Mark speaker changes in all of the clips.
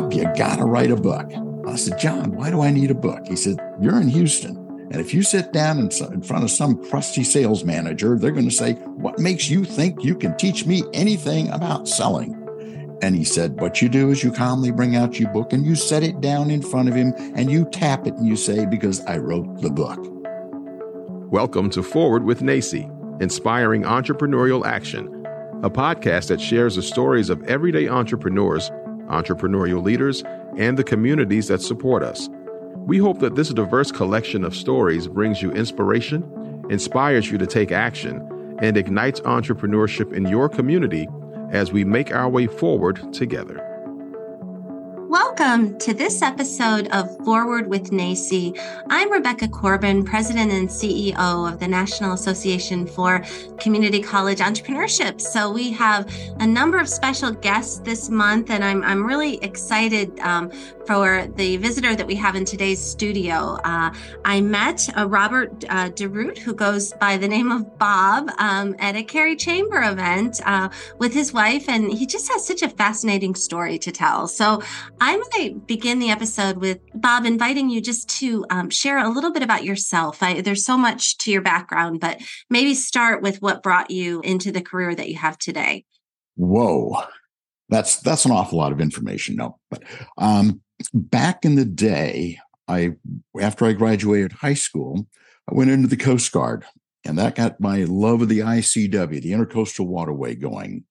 Speaker 1: Bob, you got to write a book. I said, John, why do I need a book? He said, You're in Houston. And if you sit down in, front of some crusty sales manager, they're going to say, What makes you think you can teach me anything about selling? And he said, What you do is you calmly bring out your book and you set it down in front of him and you tap it and you say, Because I wrote the book.
Speaker 2: Welcome to Forward with NACCE, Inspiring Entrepreneurial Action, a podcast that shares the stories of everyday entrepreneurs, entrepreneurial leaders, and the communities that support us. We hope that this diverse collection of stories brings you inspiration, inspires you to take action, and ignites entrepreneurship in your community as we make our way forward together.
Speaker 3: Welcome to this episode of Forward with NACCE. I'm Rebecca Corbin, President and CEO of the National Association for Community College Entrepreneurship. So we have a number of special guests this month, and I'm, I'm really excited um, for the visitor that we have in today's studio. Uh, I met uh, Robert uh, DeGroot, who goes by the name of Bob, um, at a Cary Chamber event uh, with his wife, and he just has such a fascinating story to tell. So I'm going to begin the episode with Bob inviting you just to um, share a little bit about yourself. I, there's so much to your background, but maybe start with what brought you into the career that you have today.
Speaker 1: Whoa, that's that's an awful lot of information. No, but um, back in the day, I after I graduated high school, I went into the Coast Guard, and that got my love of the ICW, the Intercoastal Waterway, going.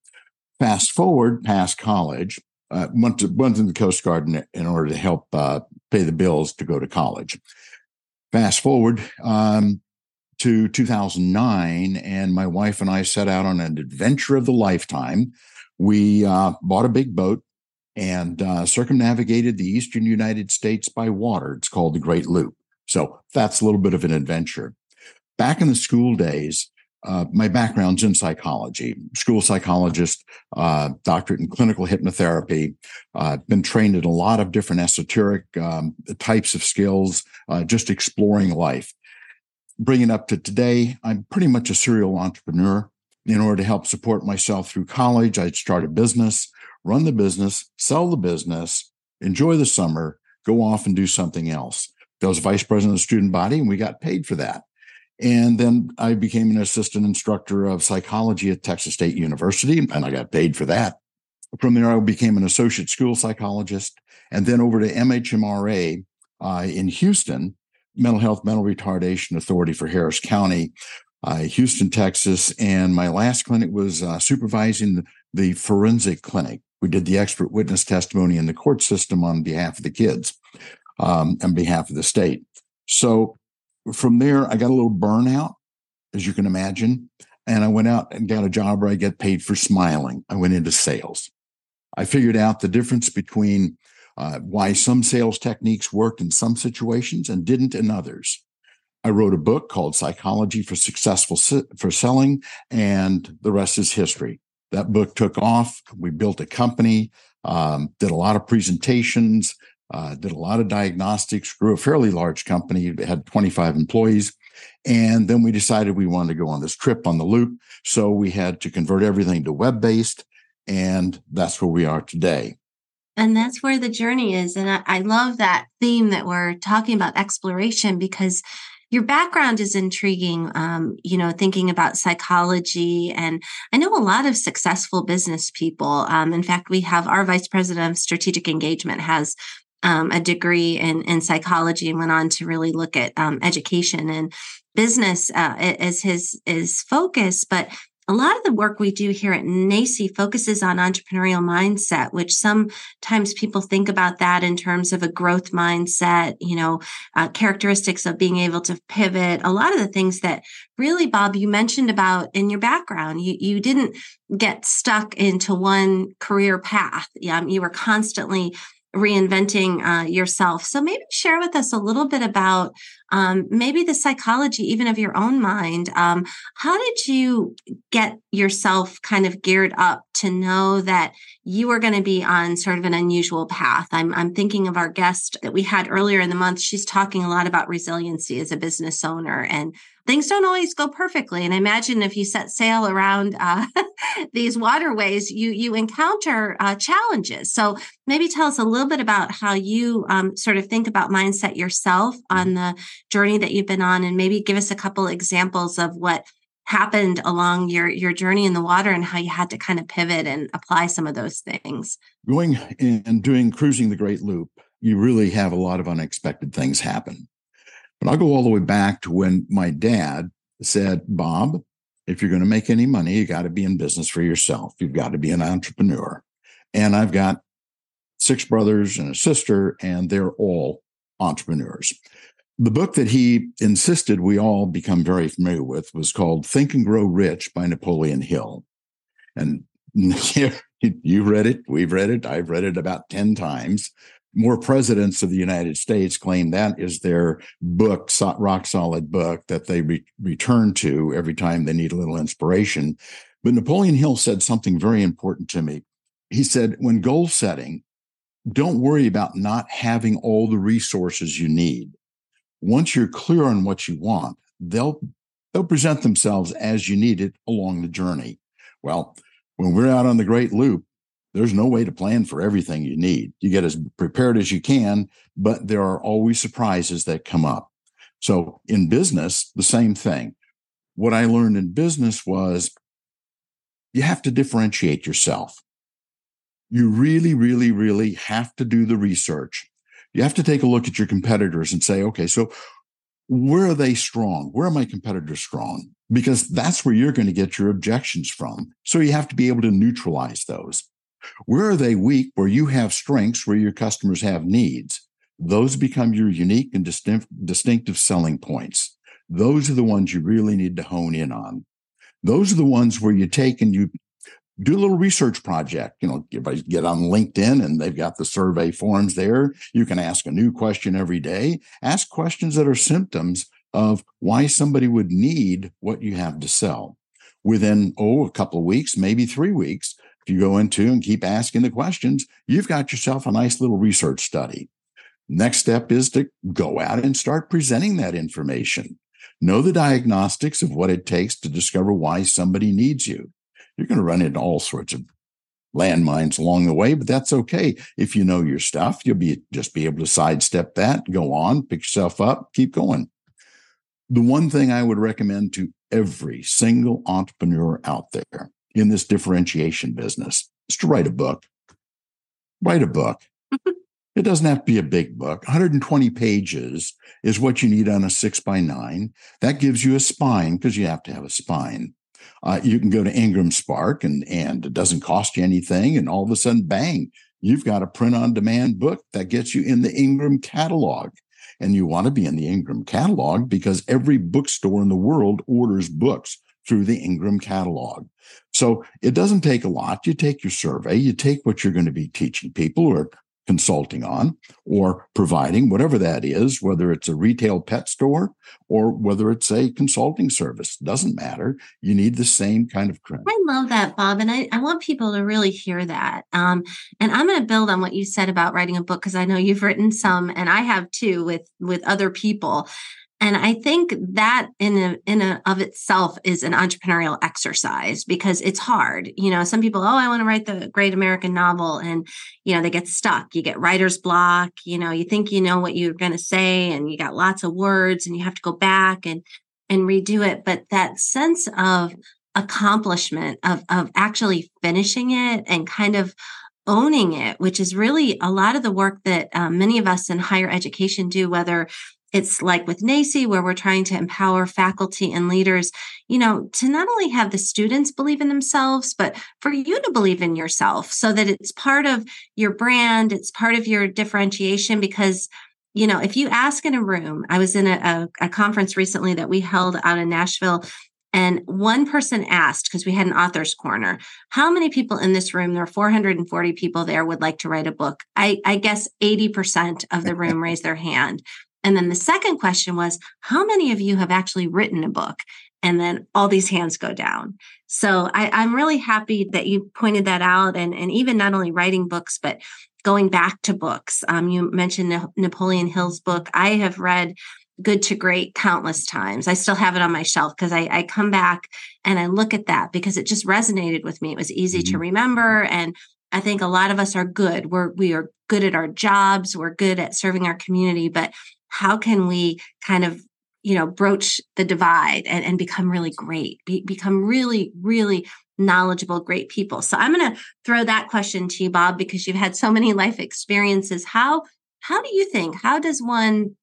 Speaker 1: Fast forward past college, uh, went to went to the Coast Guard in, in order to help uh, pay the bills to go to college. Fast forward um, to 2009, and my wife and I set out on an adventure of the lifetime. We uh, bought a big boat and uh, circumnavigated the eastern United States by water. It's called the Great Loop. So that's a little bit of an adventure. Back in the school days, uh, my background's in psychology, school psychologist, uh, doctorate in clinical hypnotherapy. Uh, been trained in a lot of different esoteric um, types of skills, uh, just exploring life. Bringing up to today, I'm pretty much a serial entrepreneur. In order to help support myself through college, I'd start a business, run the business, sell the business, enjoy the summer, go off and do something else. I was vice president of the student body, and we got paid for that. And then I became an assistant instructor of psychology at Texas State University, and I got paid for that. From there, I became an associate school psychologist, and then over to MHMRA uh, in Houston, Mental Health Mental Retardation Authority for Harris County, uh, Houston, Texas. And my last clinic was uh, supervising the, the forensic clinic. We did the expert witness testimony in the court system on behalf of the kids, um, on behalf of the state. So from there, I got a little burnout, as you can imagine. And I went out and got a job where I get paid for smiling. I went into sales. I figured out the difference between uh, why some sales techniques worked in some situations and didn't in others. I wrote a book called Psychology for Successful for Selling, and the rest is history. That book took off. We built a company, um, did a lot of presentations, uh, did a lot of diagnostics, grew a fairly large company, had 25 employees. And then we decided we wanted to go on this trip on the loop. So we had to convert everything to web based. And that's where we are today.
Speaker 3: And that's where the journey is. And I, I love that theme that we're talking about exploration because your background is intriguing um, you know thinking about psychology and i know a lot of successful business people um, in fact we have our vice president of strategic engagement has um, a degree in, in psychology and went on to really look at um, education and business uh, as his his focus. But a lot of the work we do here at NACCE focuses on entrepreneurial mindset, which sometimes people think about that in terms of a growth mindset, you know, uh, characteristics of being able to pivot. A lot of the things that really, Bob, you mentioned about in your background, you, you didn't get stuck into one career path. Um, you were constantly reinventing uh, yourself. So maybe share with us a little bit about um, maybe the psychology even of your own mind. Um, how did you get yourself kind of geared up to know that you were going to be on sort of an unusual path. I'm, I'm thinking of our guest that we had earlier in the month. She's talking a lot about resiliency as a business owner and things don't always go perfectly. And I imagine if you set sail around uh, these waterways, you, you encounter uh, challenges. So maybe tell us a little bit about how you um, sort of think about mindset yourself on the journey that you've been on and maybe give us a couple examples of what happened along your your journey in the water and how you had to kind of pivot and apply some of those things
Speaker 1: going and doing cruising the great loop you really have a lot of unexpected things happen but i'll go all the way back to when my dad said bob if you're going to make any money you got to be in business for yourself you've got to be an entrepreneur and i've got six brothers and a sister and they're all entrepreneurs the book that he insisted we all become very familiar with was called Think and Grow Rich by Napoleon Hill. And you read it, we've read it, I've read it about 10 times. More presidents of the United States claim that is their book, rock solid book that they re- return to every time they need a little inspiration. But Napoleon Hill said something very important to me. He said, when goal setting, don't worry about not having all the resources you need once you're clear on what you want, they'll they'll present themselves as you need it along the journey. Well, when we're out on the Great Loop, there's no way to plan for everything you need. You get as prepared as you can, but there are always surprises that come up. So in business, the same thing. What I learned in business was you have to differentiate yourself. You really, really, really have to do the research you have to take a look at your competitors and say, okay, so where are they strong? Where are my competitors strong? Because that's where you're going to get your objections from. So you have to be able to neutralize those. Where are they weak? Where you have strengths, where your customers have needs. Those become your unique and distinct, distinctive selling points. Those are the ones you really need to hone in on. Those are the ones where you take and you do a little research project. You know, get on LinkedIn and they've got the survey forms there. You can ask a new question every day. Ask questions that are symptoms of why somebody would need what you have to sell. Within, oh, a couple of weeks, maybe three weeks, you go into and keep asking the questions, you've got yourself a nice little research study. Next step is to go out and start presenting that information. Know the diagnostics of what it takes to discover why somebody needs you you're going to run into all sorts of landmines along the way, but that's okay. If you know your stuff, you'll be just be able to sidestep that, go on, pick yourself up, keep going. The one thing I would recommend to every single entrepreneur out there in this differentiation business is to write a book. Write a book. it doesn't have to be a big book. 120 pages is what you need on a six by nine. That gives you a spine because you have to have a spine. Uh, you can go to Ingram Spark and and it doesn't cost you anything, and all of a sudden, bang, you've got a print on demand book that gets you in the Ingram catalog. And you want to be in the Ingram catalog because every bookstore in the world orders books through the Ingram catalog. So it doesn't take a lot. You take your survey, you take what you're going to be teaching people or consulting on or providing, whatever that is, whether it's a retail pet store or whether it's a consulting service, doesn't matter. You need the same kind of credit.
Speaker 3: I love that, Bob. And I, I want people to really hear that. Um, and I'm going to build on what you said about writing a book because I know you've written some and I have too with with other people and i think that in a, in a of itself is an entrepreneurial exercise because it's hard. You know some people oh i want to write the great american novel and you know they get stuck. You get writer's block you know you think you know what you're going to say and you got lots of words and you have to go back and and redo it. But that sense of accomplishment of of actually finishing it and kind of owning it, which is really a lot of the work that um, many of us in higher education do, whether it's like with NACCE, where we're trying to empower faculty and leaders, you know, to not only have the students believe in themselves, but for you to believe in yourself so that it's part of your brand, it's part of your differentiation. Because, you know, if you ask in a room, I was in a, a, a conference recently that we held out in Nashville, and one person asked, because we had an author's corner, how many people in this room, there are 440 people there, would like to write a book? I, I guess 80% of the room raised their hand. And then the second question was, how many of you have actually written a book? And then all these hands go down. So I, am really happy that you pointed that out. And, and even not only writing books, but going back to books. Um, you mentioned Napoleon Hill's book. I have read Good to Great countless times. I still have it on my shelf because I, I, come back and I look at that because it just resonated with me. It was easy mm-hmm. to remember. And I think a lot of us are good. We're we are good at our jobs. We're good at serving our community. But how can we kind of you know broach the divide and, and become really great be, become really really knowledgeable great people? So i'm going to throw that question to you bob because you've had so many life experiences. How how do you think how does one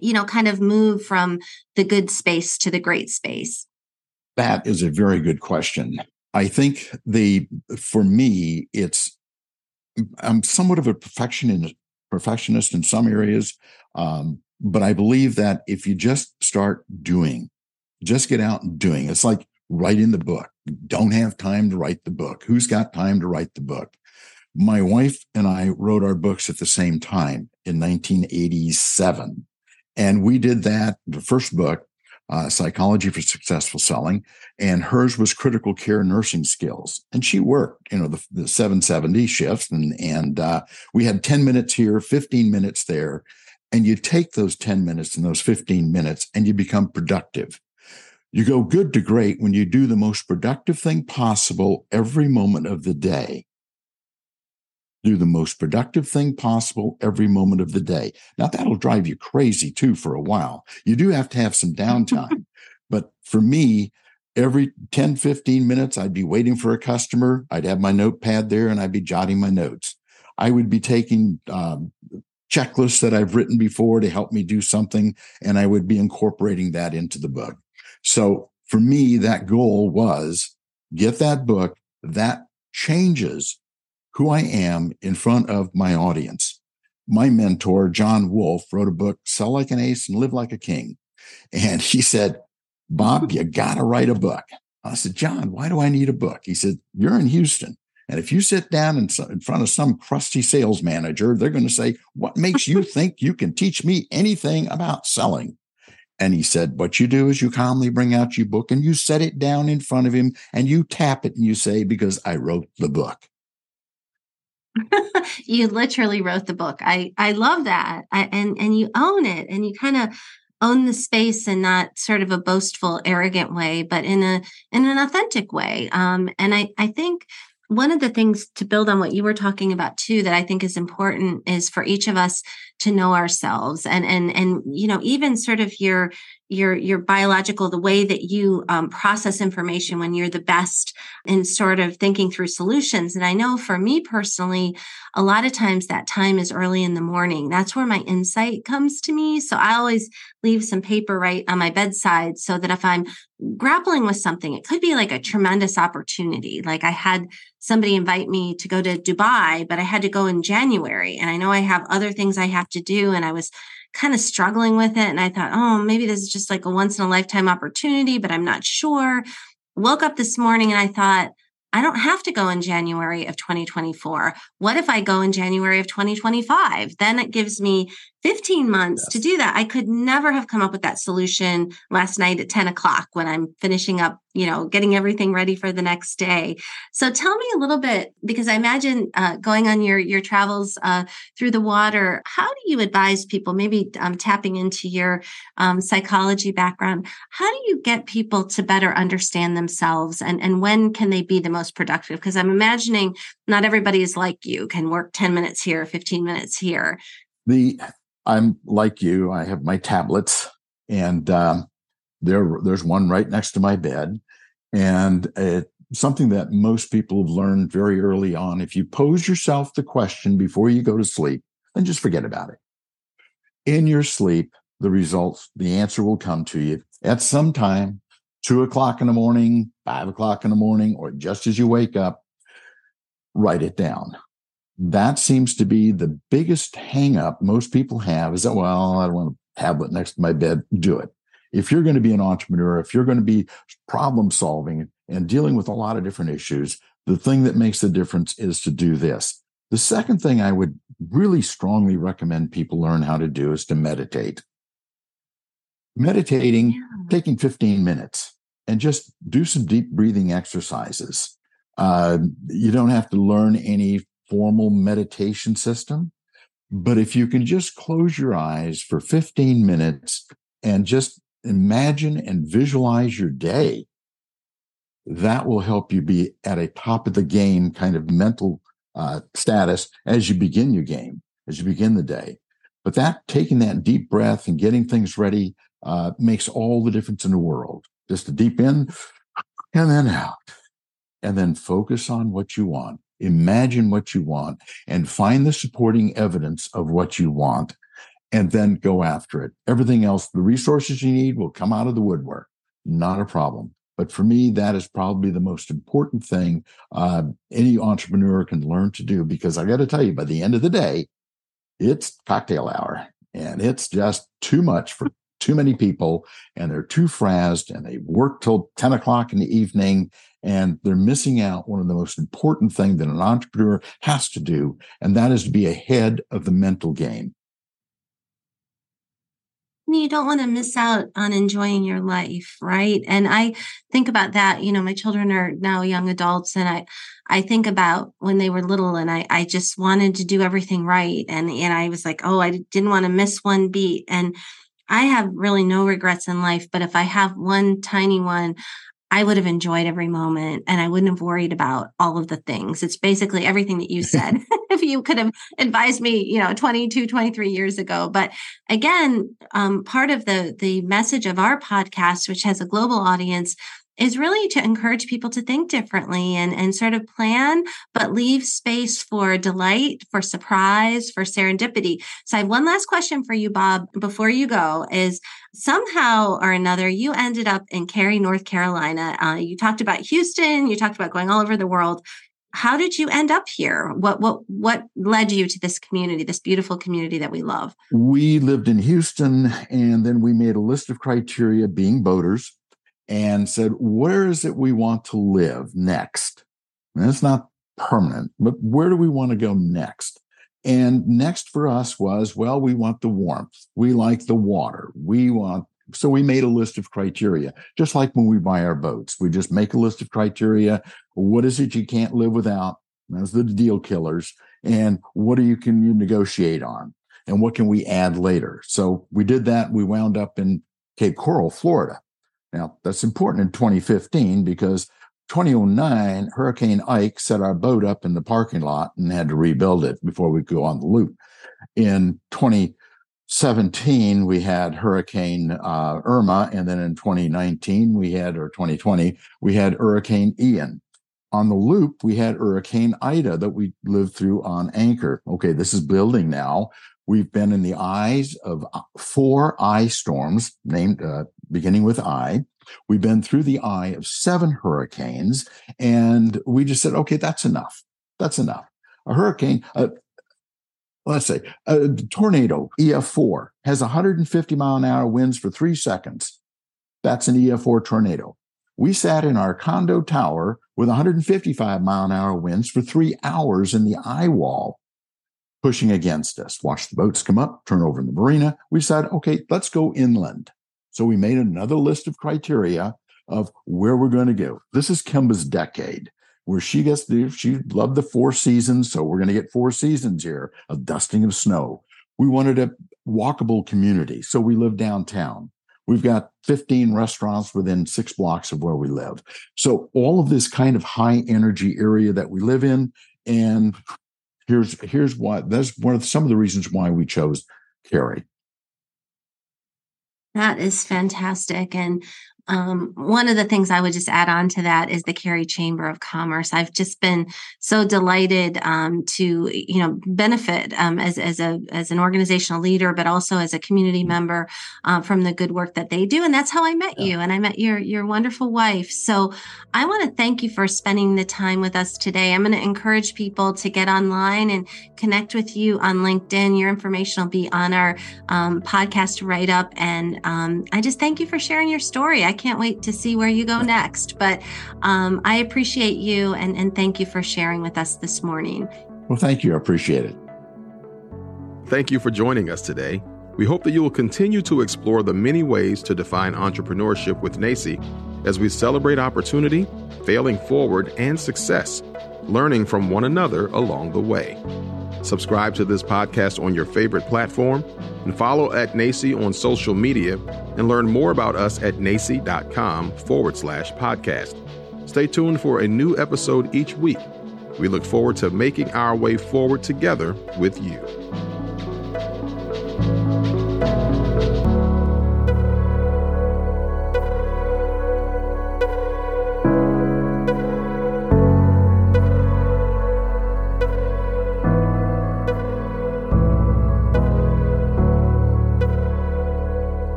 Speaker 3: you know kind of move from the good space to the great space?
Speaker 1: That is a very good question. I think the for me it's i'm somewhat of a perfectionist perfectionist in some areas um, but I believe that if you just start doing, just get out and doing, it's like writing the book. don't have time to write the book. Who's got time to write the book? My wife and I wrote our books at the same time in 1987. And we did that, the first book, uh, Psychology for Successful Selling, and hers was critical care nursing skills. And she worked, you know, the, the 770 shifts, and, and uh, we had 10 minutes here, 15 minutes there and you take those 10 minutes and those 15 minutes and you become productive. You go good to great when you do the most productive thing possible every moment of the day. Do the most productive thing possible every moment of the day. Now, that'll drive you crazy too for a while. You do have to have some downtime. but for me, every 10, 15 minutes, I'd be waiting for a customer. I'd have my notepad there and I'd be jotting my notes. I would be taking um, checklists that I've written before to help me do something, and I would be incorporating that into the book. So for me, that goal was get that book that changes who I am in front of my audience. My mentor, John Wolf, wrote a book, Sell Like an Ace and Live Like a King. And he said, Bob, you got to write a book. I said, John, why do I need a book? He said, You're in Houston. And if you sit down in, in front of some crusty sales manager, they're going to say, What makes you think you can teach me anything about selling? And he said, What you do is you calmly bring out your book and you set it down in front of him and you tap it and you say, Because I wrote the book.
Speaker 3: you literally wrote the book. I I love that. I, and and you own it and you kind of own the space and not sort of a boastful arrogant way but in a in an authentic way um, and i i think one of the things to build on what you were talking about too that i think is important is for each of us to know ourselves and and and you know even sort of your your your biological the way that you um, process information when you're the best in sort of thinking through solutions. And i know for me personally a lot of times that time is early in the morning. That's where my insight comes to me. So i always leave some paper right on my bedside so that if i'm grappling with something it could be like a tremendous opportunity. Like i had somebody invite me to go to dubai but i had to go in january. And i know i have other things i have to do and i was kind of struggling with it. And I thought, oh, maybe this is just like a once in a lifetime opportunity, but I'm not sure. Woke up this morning and I thought, I don't have to go in January of 2024. What if I go in January of 2025? Then it gives me 15 months yes. to do that. I could never have come up with that solution last night at 10 o'clock when I'm finishing up you know, getting everything ready for the next day. So tell me a little bit, because I imagine uh, going on your your travels uh, through the water. How do you advise people? Maybe um, tapping into your um, psychology background. How do you get people to better understand themselves, and and when can they be the most productive? Because I'm imagining not everybody is like you, can work ten minutes here, fifteen minutes here.
Speaker 1: The I'm like you. I have my tablets and. Um, there, there's one right next to my bed. And it, something that most people have learned very early on if you pose yourself the question before you go to sleep, then just forget about it. In your sleep, the results, the answer will come to you at some time, two o'clock in the morning, five o'clock in the morning, or just as you wake up, write it down. That seems to be the biggest hangup most people have is that, well, I don't want a tablet next to my bed. Do it if you're going to be an entrepreneur, if you're going to be problem solving and dealing with a lot of different issues, the thing that makes the difference is to do this. The second thing I would really strongly recommend people learn how to do is to meditate. Meditating, yeah. taking 15 minutes and just do some deep breathing exercises. Uh, you don't have to learn any formal meditation system, but if you can just close your eyes for 15 minutes and just imagine and visualize your day, that will help you be at a top of the game kind of mental uh, status as you begin your game, as you begin the day. But that taking that deep breath and getting things ready uh, makes all the difference in the world. Just a deep in and then out, and then focus on what you want. Imagine what you want and find the supporting evidence of what you want, and then go after it. Everything else, the resources you need will come out of the woodwork. Not a problem. But for me, that is probably the most important thing uh, any entrepreneur can learn to do because I got to tell you, by the end of the day, it's cocktail hour and it's just too much for too many people and they're too frazzed and they work till 10 o'clock in the evening and they're missing out one of the most important thing that an entrepreneur has to do and that is to be ahead of the mental game.
Speaker 3: You don't want to miss out on enjoying your life right? And i think about that you know my children are now young adults and i i think about when they were little and i i just wanted to do everything right and and i was like oh i didn't want to miss one beat and i have really no regrets in life but if i have one tiny one I would have enjoyed every moment and I wouldn't have worried about all of the things. It's basically everything that you said. if you could have advised me, you know, 22, 23 years ago. But again, um, part of the the message of our podcast, which has a global audience, is really to encourage people to think differently and, and sort of plan, but leave space for delight, for surprise, for serendipity. So I have one last question for you, Bob, before you go is somehow or another, you ended up in Cary, North Carolina. Uh, you talked about Houston, you talked about going all over the world. How did you end up here? What what what led you to this community, this beautiful community that we love?
Speaker 1: We lived in Houston and then we made a list of criteria being boaters and said, where is it we want to live next? And it's not permanent, but where do we want to go next? And next for us was, well, we want the warmth. We like the water. We want, so we made a list of criteria, just like when we buy our boats. We just make a list of criteria. What is it you can't live without? Those are the deal killers. And what do you can you negotiate on? And what can we add later? So we did that. We wound up in Cape Coral, Florida. Now, that's important in 2015 because 2009, Hurricane Ike set our boat up in the parking lot and had to rebuild it before we could go on the loop. In 2017, we had Hurricane uh, Irma, and then in 2019, we had, or 2020, we had Hurricane Ian. On the loop, we had Hurricane Ida that we lived through on anchor. Okay, this is building now. We've been in the eyes of uh, four eye storms named uh, beginning with I. We've been through the eye of seven hurricanes, and we just said, okay, that's enough. That's enough. A hurricane, uh, let's say a tornado, EF4, has 150 mile an hour winds for three seconds. That's an EF4 tornado. We sat in our condo tower with 155 mile an hour winds for three hours in the eye wall pushing against us. Watch the boats come up, turn over in the marina. We said, okay, let's go inland. So we made another list of criteria of where we're going to go. This is Kimba's decade, where she gets to, she loved the four seasons. So we're going to get four seasons here of dusting of snow. We wanted a walkable community. So we live downtown. We've got 15 restaurants within six blocks of where we live. So all of this kind of high energy area that we live in. And here's here's why that's one of some of the reasons why we chose Cary.
Speaker 3: That is fantastic. And um, one of the things I would just add on to that is the Cary Chamber of Commerce. I've just been so delighted um, to, you know, benefit um, as as a as an organizational leader, but also as a community mm-hmm. member uh, from the good work that they do. And that's how I met yeah. you, and I met your your wonderful wife. So I want to thank you for spending the time with us today. I'm going to encourage people to get online and connect with you on LinkedIn. Your information will be on our um, podcast write up, and um, I just thank you for sharing your story. I can't wait to see where you go next. But um, I appreciate you and, and thank you for sharing with us this morning.
Speaker 1: Well, thank you. I appreciate it.
Speaker 2: Thank you for joining us today. We hope that you will continue to explore the many ways to define entrepreneurship with NACCE as we celebrate opportunity, failing forward, and success, learning from one another along the way. Subscribe to this podcast on your favorite platform and follow at NACCE on social media and learn more about us at nacce.com forward slash podcast. Stay tuned for a new episode each week. We look forward to making our way forward together with you.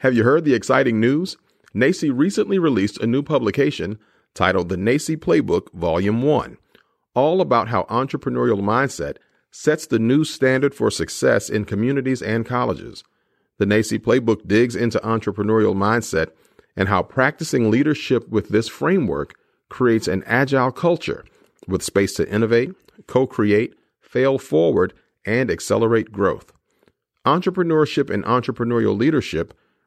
Speaker 2: Have you heard the exciting news? NACCE recently released a new publication titled The NACCE Playbook Volume 1, all about how entrepreneurial mindset sets the new standard for success in communities and colleges. The NACCE Playbook digs into entrepreneurial mindset and how practicing leadership with this framework creates an agile culture with space to innovate, co create, fail forward, and accelerate growth. Entrepreneurship and entrepreneurial leadership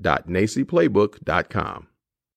Speaker 2: www.nacceplaybook.com.